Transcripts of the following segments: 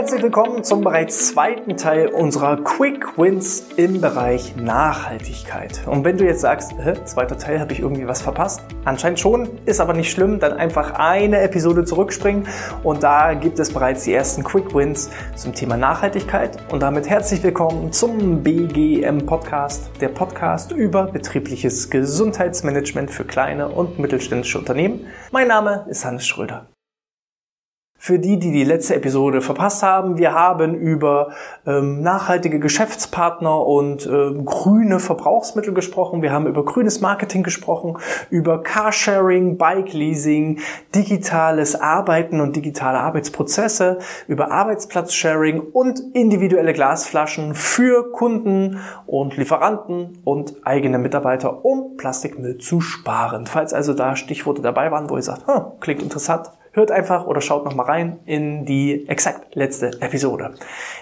Herzlich willkommen zum bereits zweiten Teil unserer Quick Wins im Bereich Nachhaltigkeit. Und wenn du jetzt sagst, Hä, zweiter Teil, habe ich irgendwie was verpasst? Anscheinend schon, ist aber nicht schlimm, dann einfach eine Episode zurückspringen und da gibt es bereits die ersten Quick Wins zum Thema Nachhaltigkeit. Und damit herzlich willkommen zum BGM Podcast, der Podcast über betriebliches Gesundheitsmanagement für kleine und mittelständische Unternehmen. Mein Name ist Hannes Schröder. Für die, die die letzte Episode verpasst haben, wir haben über ähm, nachhaltige Geschäftspartner und ähm, grüne Verbrauchsmittel gesprochen. Wir haben über grünes Marketing gesprochen, über Carsharing, Bike Leasing, digitales Arbeiten und digitale Arbeitsprozesse, über Arbeitsplatzsharing und individuelle Glasflaschen für Kunden und Lieferanten und eigene Mitarbeiter, um Plastikmüll zu sparen. Falls also da Stichworte dabei waren, wo ihr sagt, hm, klingt interessant, hört einfach oder schaut nochmal rein in die exakt letzte Episode.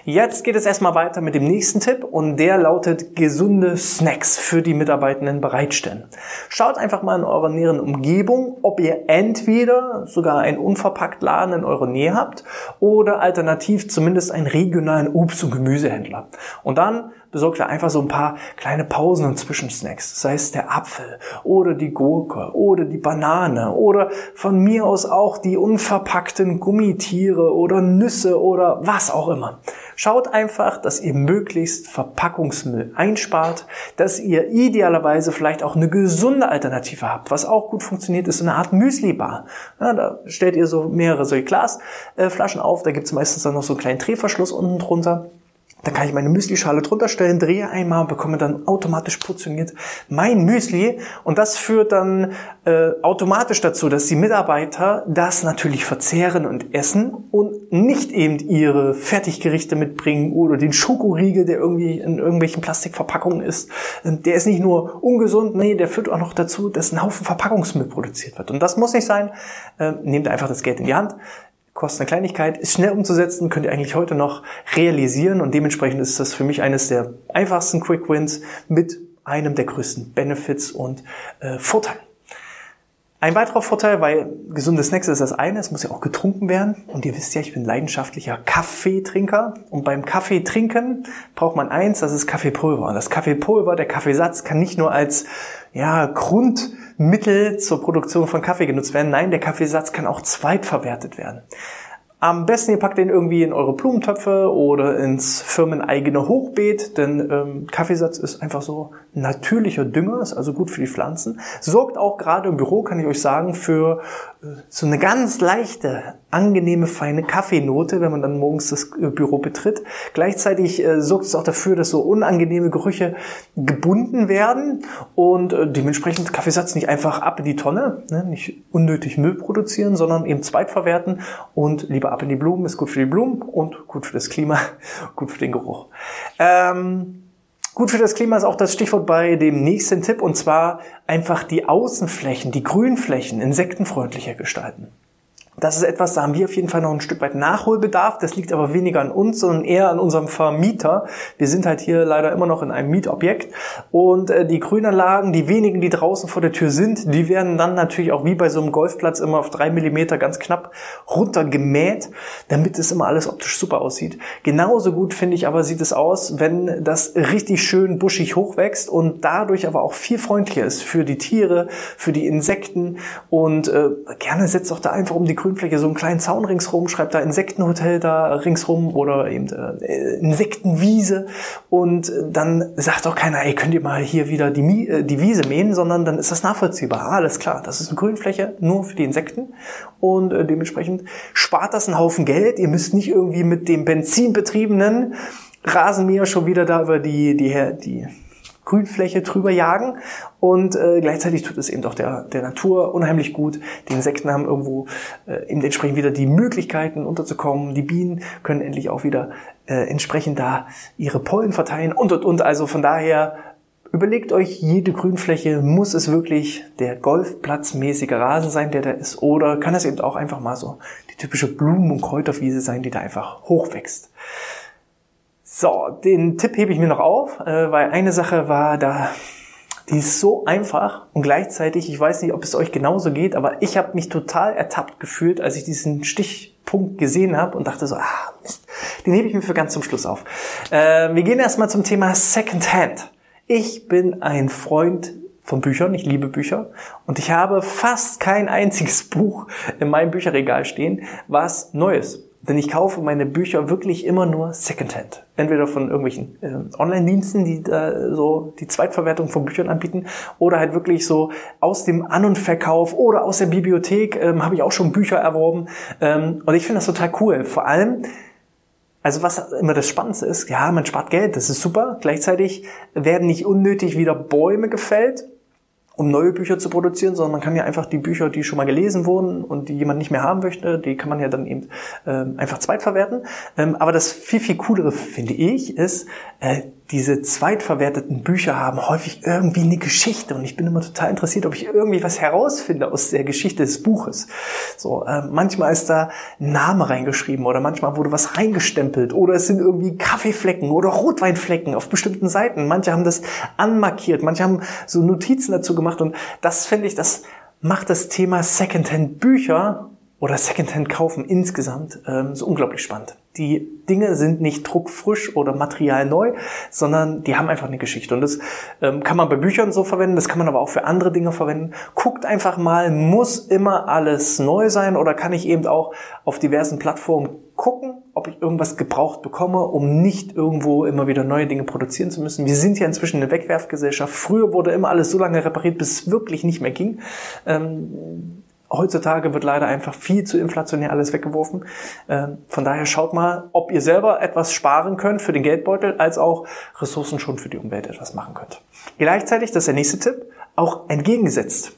Jetzt geht es erstmal weiter mit dem nächsten Tipp und der lautet gesunde Snacks für die Mitarbeitenden bereitstellen. Schaut einfach mal in eurer näheren Umgebung, ob ihr entweder sogar einen unverpackt Laden in eurer Nähe habt oder alternativ zumindest einen regionalen Obst- und Gemüsehändler. Und dann besorgt er einfach so ein paar kleine Pausen und Zwischensnacks. Sei es der Apfel oder die Gurke oder die Banane oder von mir aus auch die unverpackten Gummitiere oder Nüsse oder was auch immer. Schaut einfach, dass ihr möglichst Verpackungsmüll einspart, dass ihr idealerweise vielleicht auch eine gesunde Alternative habt. Was auch gut funktioniert, ist so eine Art Müsli-Bar. Ja, da stellt ihr so mehrere solche Glasflaschen auf, da gibt es meistens dann noch so einen kleinen Drehverschluss unten drunter. Dann kann ich meine Müsli-Schale drunter stellen, drehe einmal und bekomme dann automatisch portioniert mein Müsli. Und das führt dann äh, automatisch dazu, dass die Mitarbeiter das natürlich verzehren und essen und nicht eben ihre Fertiggerichte mitbringen oder den Schokoriegel, der irgendwie in irgendwelchen Plastikverpackungen ist. Ähm, der ist nicht nur ungesund, nee, der führt auch noch dazu, dass ein Haufen Verpackungsmüll produziert wird. Und das muss nicht sein. Ähm, nehmt einfach das Geld in die Hand kostet eine Kleinigkeit, ist schnell umzusetzen, könnt ihr eigentlich heute noch realisieren und dementsprechend ist das für mich eines der einfachsten Quick Wins mit einem der größten Benefits und äh, Vorteilen. Ein weiterer Vorteil, weil gesunde Snacks ist das eine, es muss ja auch getrunken werden. Und ihr wisst ja, ich bin leidenschaftlicher Kaffeetrinker. Und beim Kaffeetrinken braucht man eins, das ist Kaffeepulver. Und das Kaffeepulver, der Kaffeesatz, kann nicht nur als ja, Grundmittel zur Produktion von Kaffee genutzt werden. Nein, der Kaffeesatz kann auch zweitverwertet werden. Am besten ihr packt den irgendwie in eure Blumentöpfe oder ins firmeneigene Hochbeet, denn ähm, Kaffeesatz ist einfach so natürlicher Dünger, ist also gut für die Pflanzen. Sorgt auch gerade im Büro, kann ich euch sagen, für äh, so eine ganz leichte, angenehme, feine Kaffeenote, wenn man dann morgens das äh, Büro betritt. Gleichzeitig äh, sorgt es auch dafür, dass so unangenehme Gerüche gebunden werden und dementsprechend Kaffeesatz nicht einfach ab in die Tonne, ne, nicht unnötig Müll produzieren, sondern eben zweitverwerten und lieber ab in die Blumen, ist gut für die Blumen und gut für das Klima, gut für den Geruch. Ähm, Gut für das Klima ist auch das Stichwort bei dem nächsten Tipp und zwar einfach die Außenflächen, die Grünflächen insektenfreundlicher gestalten. Das ist etwas, da haben wir auf jeden Fall noch ein Stück weit Nachholbedarf. Das liegt aber weniger an uns, sondern eher an unserem Vermieter. Wir sind halt hier leider immer noch in einem Mietobjekt. Und äh, die Grünanlagen, die wenigen, die draußen vor der Tür sind, die werden dann natürlich auch wie bei so einem Golfplatz immer auf drei Millimeter ganz knapp runtergemäht, damit es immer alles optisch super aussieht. Genauso gut finde ich aber sieht es aus, wenn das richtig schön buschig hochwächst und dadurch aber auch viel freundlicher ist für die Tiere, für die Insekten und äh, gerne setzt auch da einfach um die Grün Grünfläche so einen kleinen Zaun ringsrum, schreibt da Insektenhotel da ringsrum oder eben äh, Insektenwiese und dann sagt auch keiner, ey, könnt ihr mal hier wieder die, äh, die Wiese mähen, sondern dann ist das nachvollziehbar. Ah, alles klar, das ist eine Grünfläche nur für die Insekten und äh, dementsprechend spart das einen Haufen Geld. Ihr müsst nicht irgendwie mit dem benzinbetriebenen Rasenmäher schon wieder da über die, die, die Grünfläche drüber jagen und äh, gleichzeitig tut es eben doch der, der Natur unheimlich gut. Die Insekten haben irgendwo äh, eben entsprechend wieder die Möglichkeiten unterzukommen. Die Bienen können endlich auch wieder äh, entsprechend da ihre Pollen verteilen und und und. Also von daher Überlegt euch, jede Grünfläche, muss es wirklich der Golfplatzmäßige Rasen sein, der da ist, oder kann es eben auch einfach mal so die typische Blumen- und Kräuterwiese sein, die da einfach hochwächst. So, den Tipp hebe ich mir noch auf, äh, weil eine Sache war da, die ist so einfach und gleichzeitig, ich weiß nicht, ob es euch genauso geht, aber ich habe mich total ertappt gefühlt, als ich diesen Stich Punkt gesehen habe und dachte so, ah, Mist, den hebe ich mir für ganz zum Schluss auf. Äh, wir gehen erstmal zum Thema Secondhand. Ich bin ein Freund von Büchern, ich liebe Bücher und ich habe fast kein einziges Buch in meinem Bücherregal stehen, was Neues. Denn ich kaufe meine Bücher wirklich immer nur Secondhand. Entweder von irgendwelchen äh, Online-Diensten, die äh, so die Zweitverwertung von Büchern anbieten, oder halt wirklich so aus dem An- und Verkauf oder aus der Bibliothek ähm, habe ich auch schon Bücher erworben. Ähm, und ich finde das total cool. Vor allem, also was immer das Spannendste ist, ja, man spart Geld, das ist super. Gleichzeitig werden nicht unnötig wieder Bäume gefällt um neue Bücher zu produzieren, sondern man kann ja einfach die Bücher, die schon mal gelesen wurden und die jemand nicht mehr haben möchte, die kann man ja dann eben ähm, einfach zweitverwerten. Ähm, aber das viel, viel coolere, finde ich, ist, äh, diese zweitverwerteten Bücher haben häufig irgendwie eine Geschichte und ich bin immer total interessiert, ob ich irgendwie was herausfinde aus der Geschichte des Buches. So, äh, manchmal ist da ein Name reingeschrieben oder manchmal wurde was reingestempelt oder es sind irgendwie Kaffeeflecken oder Rotweinflecken auf bestimmten Seiten. Manche haben das anmarkiert, manche haben so Notizen dazu gemacht und das finde ich, das macht das Thema Secondhand Bücher oder Secondhand kaufen insgesamt ähm, so unglaublich spannend. Die Dinge sind nicht druckfrisch oder material neu, sondern die haben einfach eine Geschichte. Und das ähm, kann man bei Büchern so verwenden, das kann man aber auch für andere Dinge verwenden. Guckt einfach mal, muss immer alles neu sein oder kann ich eben auch auf diversen Plattformen gucken, ob ich irgendwas gebraucht bekomme, um nicht irgendwo immer wieder neue Dinge produzieren zu müssen. Wir sind ja inzwischen eine Wegwerfgesellschaft. Früher wurde immer alles so lange repariert, bis es wirklich nicht mehr ging. Ähm, Heutzutage wird leider einfach viel zu inflationär alles weggeworfen. Ähm, von daher schaut mal, ob ihr selber etwas sparen könnt für den Geldbeutel, als auch Ressourcen schon für die Umwelt etwas machen könnt. Gleichzeitig, das ist der nächste Tipp, auch entgegengesetzt.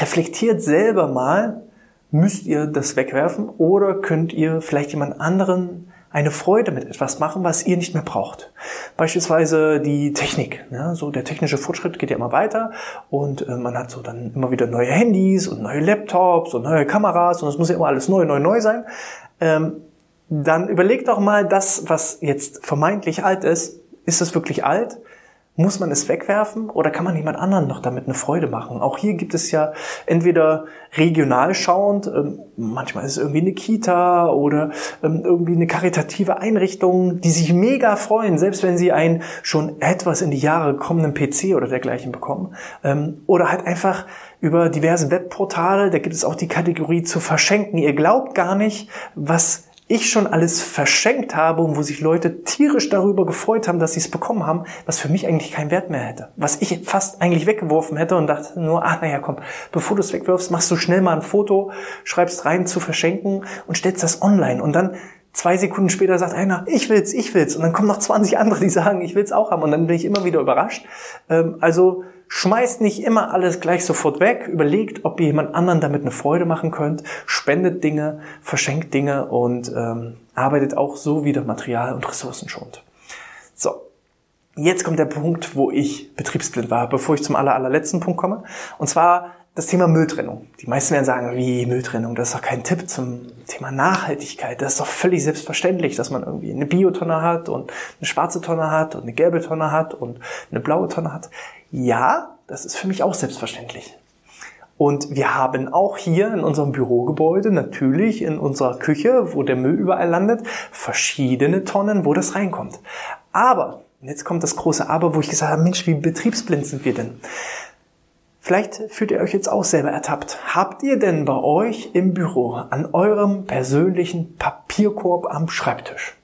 Reflektiert selber mal, müsst ihr das wegwerfen oder könnt ihr vielleicht jemand anderen eine Freude mit etwas machen, was ihr nicht mehr braucht. Beispielsweise die Technik. Ja, so der technische Fortschritt geht ja immer weiter und äh, man hat so dann immer wieder neue Handys und neue Laptops und neue Kameras und es muss ja immer alles neu, neu, neu sein. Ähm, dann überlegt doch mal, das, was jetzt vermeintlich alt ist, ist es wirklich alt? Muss man es wegwerfen oder kann man jemand anderen noch damit eine Freude machen? Auch hier gibt es ja entweder regional schauend, ähm, manchmal ist es irgendwie eine Kita oder ähm, irgendwie eine karitative Einrichtung, die sich mega freuen, selbst wenn sie einen schon etwas in die Jahre kommenden PC oder dergleichen bekommen. Ähm, oder halt einfach über diverse Webportale, da gibt es auch die Kategorie zu verschenken. Ihr glaubt gar nicht, was ich schon alles verschenkt habe und wo sich Leute tierisch darüber gefreut haben, dass sie es bekommen haben, was für mich eigentlich keinen Wert mehr hätte. Was ich fast eigentlich weggeworfen hätte und dachte nur, ah, naja, komm, bevor du es wegwirfst, machst du schnell mal ein Foto, schreibst rein zu verschenken und stellst das online und dann Zwei Sekunden später sagt einer, ich will's, ich will's. Und dann kommen noch 20 andere, die sagen, ich will's auch haben. Und dann bin ich immer wieder überrascht. Ähm, also schmeißt nicht immer alles gleich sofort weg. Überlegt, ob ihr jemand anderen damit eine Freude machen könnt. Spendet Dinge, verschenkt Dinge und ähm, arbeitet auch so wieder Material und Ressourcen schont. So. Jetzt kommt der Punkt, wo ich betriebsblind war, bevor ich zum aller, allerletzten Punkt komme. Und zwar das Thema Mülltrennung. Die meisten werden sagen, wie Mülltrennung, das ist doch kein Tipp zum Thema Nachhaltigkeit. Das ist doch völlig selbstverständlich, dass man irgendwie eine Biotonne hat und eine schwarze Tonne hat und eine gelbe Tonne hat und eine blaue Tonne hat. Ja, das ist für mich auch selbstverständlich. Und wir haben auch hier in unserem Bürogebäude, natürlich in unserer Küche, wo der Müll überall landet, verschiedene Tonnen, wo das reinkommt. Aber, jetzt kommt das große Aber, wo ich gesagt habe, Mensch, wie betriebsblind sind wir denn? Vielleicht fühlt ihr euch jetzt auch selber ertappt. Habt ihr denn bei euch im Büro an eurem persönlichen Papierkorb am Schreibtisch,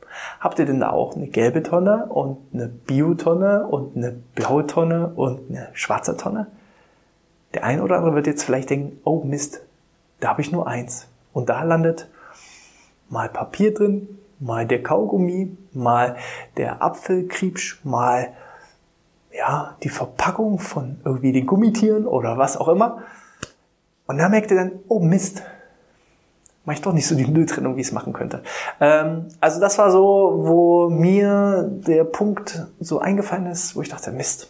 habt ihr denn da auch eine gelbe Tonne und eine Biotonne und eine blaue Tonne und eine schwarze Tonne? Der ein oder andere wird jetzt vielleicht denken, oh Mist, da habe ich nur eins. Und da landet mal Papier drin, mal der Kaugummi, mal der Apfelkriebsch, mal ja, die Verpackung von irgendwie den Gummitieren oder was auch immer. Und da merkt ihr dann, oh Mist, mache ich doch nicht so die Mülltrennung, wie ich es machen könnte. Ähm, also das war so, wo mir der Punkt so eingefallen ist, wo ich dachte, Mist,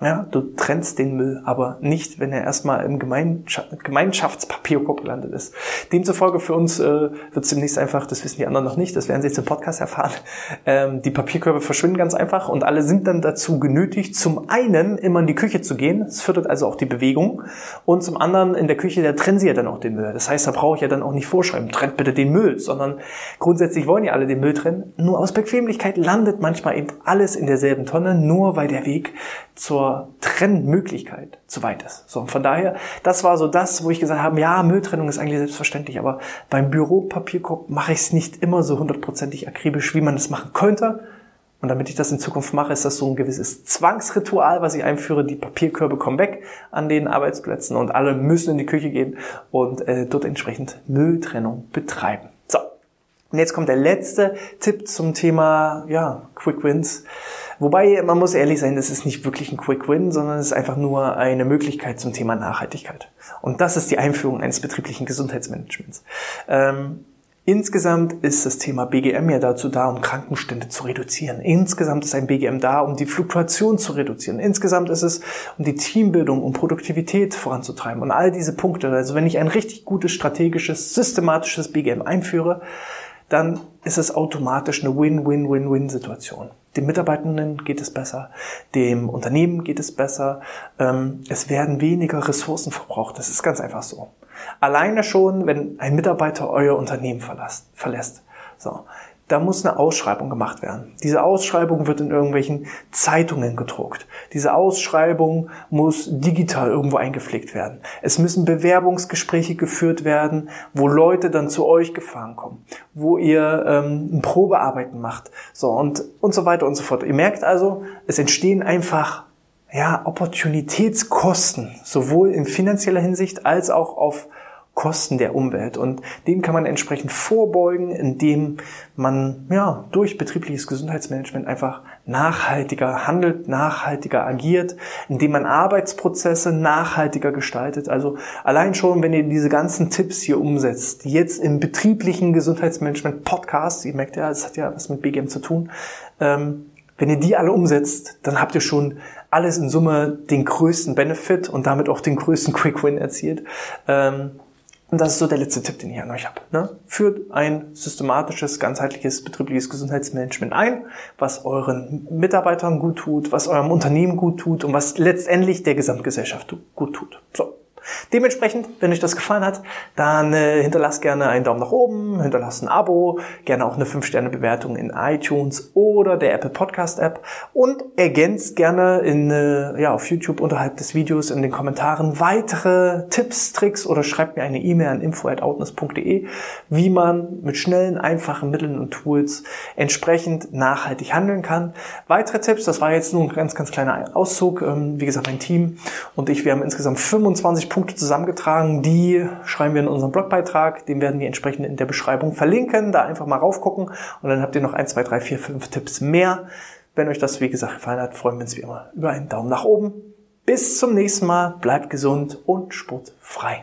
Ja, du trennst den Müll, aber nicht, wenn er erstmal im Gemeinschaftspapierkorb gelandet ist. Demzufolge für uns äh, wird es demnächst einfach, das wissen die anderen noch nicht, das werden sie jetzt im Podcast erfahren, ähm, die Papierkörbe verschwinden ganz einfach und alle sind dann dazu genötigt, zum einen immer in die Küche zu gehen, das fördert also auch die Bewegung, und zum anderen in der Küche, da trennen sie ja dann auch den Müll. Das heißt, da brauche ich ja dann auch nicht vorschreiben, trennt bitte den Müll, sondern grundsätzlich wollen ja alle den Müll trennen. Nur aus Bequemlichkeit landet manchmal eben alles in derselben Tonne, nur weil der Weg zur Trennmöglichkeit zu weit ist. So, von daher, das war so das, wo ich gesagt habe, ja, Mülltrennung ist eigentlich selbstverständlich, aber beim Büropapierkorb mache ich es nicht immer so hundertprozentig akribisch, wie man es machen könnte. Und damit ich das in Zukunft mache, ist das so ein gewisses Zwangsritual, was ich einführe. Die Papierkörbe kommen weg an den Arbeitsplätzen und alle müssen in die Küche gehen und äh, dort entsprechend Mülltrennung betreiben. Und jetzt kommt der letzte Tipp zum Thema ja, Quick Wins. Wobei, man muss ehrlich sein, das ist nicht wirklich ein Quick Win, sondern es ist einfach nur eine Möglichkeit zum Thema Nachhaltigkeit. Und das ist die Einführung eines betrieblichen Gesundheitsmanagements. Ähm, Insgesamt ist das Thema BGM ja dazu da, um Krankenstände zu reduzieren. Insgesamt ist ein BGM da, um die Fluktuation zu reduzieren. Insgesamt ist es, um die Teambildung, um Produktivität voranzutreiben. Und all diese Punkte, also wenn ich ein richtig gutes, strategisches, systematisches BGM einführe, dann ist es automatisch eine Win-Win-Win-Win-Situation. Dem Mitarbeitenden geht es besser, dem Unternehmen geht es besser, ähm, es werden weniger Ressourcen verbraucht. Das ist ganz einfach so. Alleine schon, wenn ein Mitarbeiter euer Unternehmen verlässt. So, da muss eine Ausschreibung gemacht werden. Diese Ausschreibung wird in irgendwelchen Zeitungen gedruckt. Diese Ausschreibung muss digital irgendwo eingepflegt werden. Es müssen Bewerbungsgespräche geführt werden, wo Leute dann zu euch gefahren kommen, wo ihr ähm, Probearbeiten macht, so und und so weiter und so fort. Ihr merkt also, es entstehen einfach ja Opportunitätskosten, sowohl in finanzieller Hinsicht als auch auf Kosten der Umwelt. Und dem kann man entsprechend vorbeugen, indem man ja durch betriebliches Gesundheitsmanagement einfach nachhaltiger handelt, nachhaltiger agiert, indem man Arbeitsprozesse nachhaltiger gestaltet. Also allein schon, wenn ihr diese ganzen Tipps hier umsetzt, jetzt im betrieblichen Gesundheitsmanagement Podcast, ihr merkt ja, das hat ja was mit BGM zu tun, ähm, wenn ihr die alle umsetzt, dann habt ihr schon alles in Summe den größten Benefit und damit auch den größten Quick Win erzielt. Ähm, und das ist so der letzte Tipp, den ich an euch habe. Ne? Führt ein systematisches, ganzheitliches betriebliches Gesundheitsmanagement ein, was euren Mitarbeitern gut tut, was eurem Unternehmen gut tut und was letztendlich der Gesamtgesellschaft gut tut. So. Dementsprechend, wenn euch das gefallen hat, dann äh, hinterlasst gerne einen Daumen nach oben, hinterlasst ein Abo, gerne auch eine 5-Sterne-Bewertung in iTunes oder der Apple Podcast App und ergänzt gerne in, äh, ja, auf YouTube unterhalb des Videos in den Kommentaren weitere Tipps, Tricks oder schreibt mir eine E-Mail an info.outness.de, wie man mit schnellen, einfachen Mitteln und Tools entsprechend nachhaltig handeln kann. Weitere Tipps, das war jetzt nur ein ganz, ganz kleiner Auszug. Ähm, wie gesagt, mein Team und ich, wir haben insgesamt 25 Punkte Punkte zusammengetragen, die schreiben wir in unserem Blogbeitrag, den werden wir entsprechend in der Beschreibung verlinken, da einfach mal raufgucken und dann habt ihr noch 1, 2, 3, 4, 5 Tipps mehr. Wenn euch das, wie gesagt, gefallen hat, freuen wir uns wie immer über einen Daumen nach oben. Bis zum nächsten Mal, bleibt gesund und sportfrei.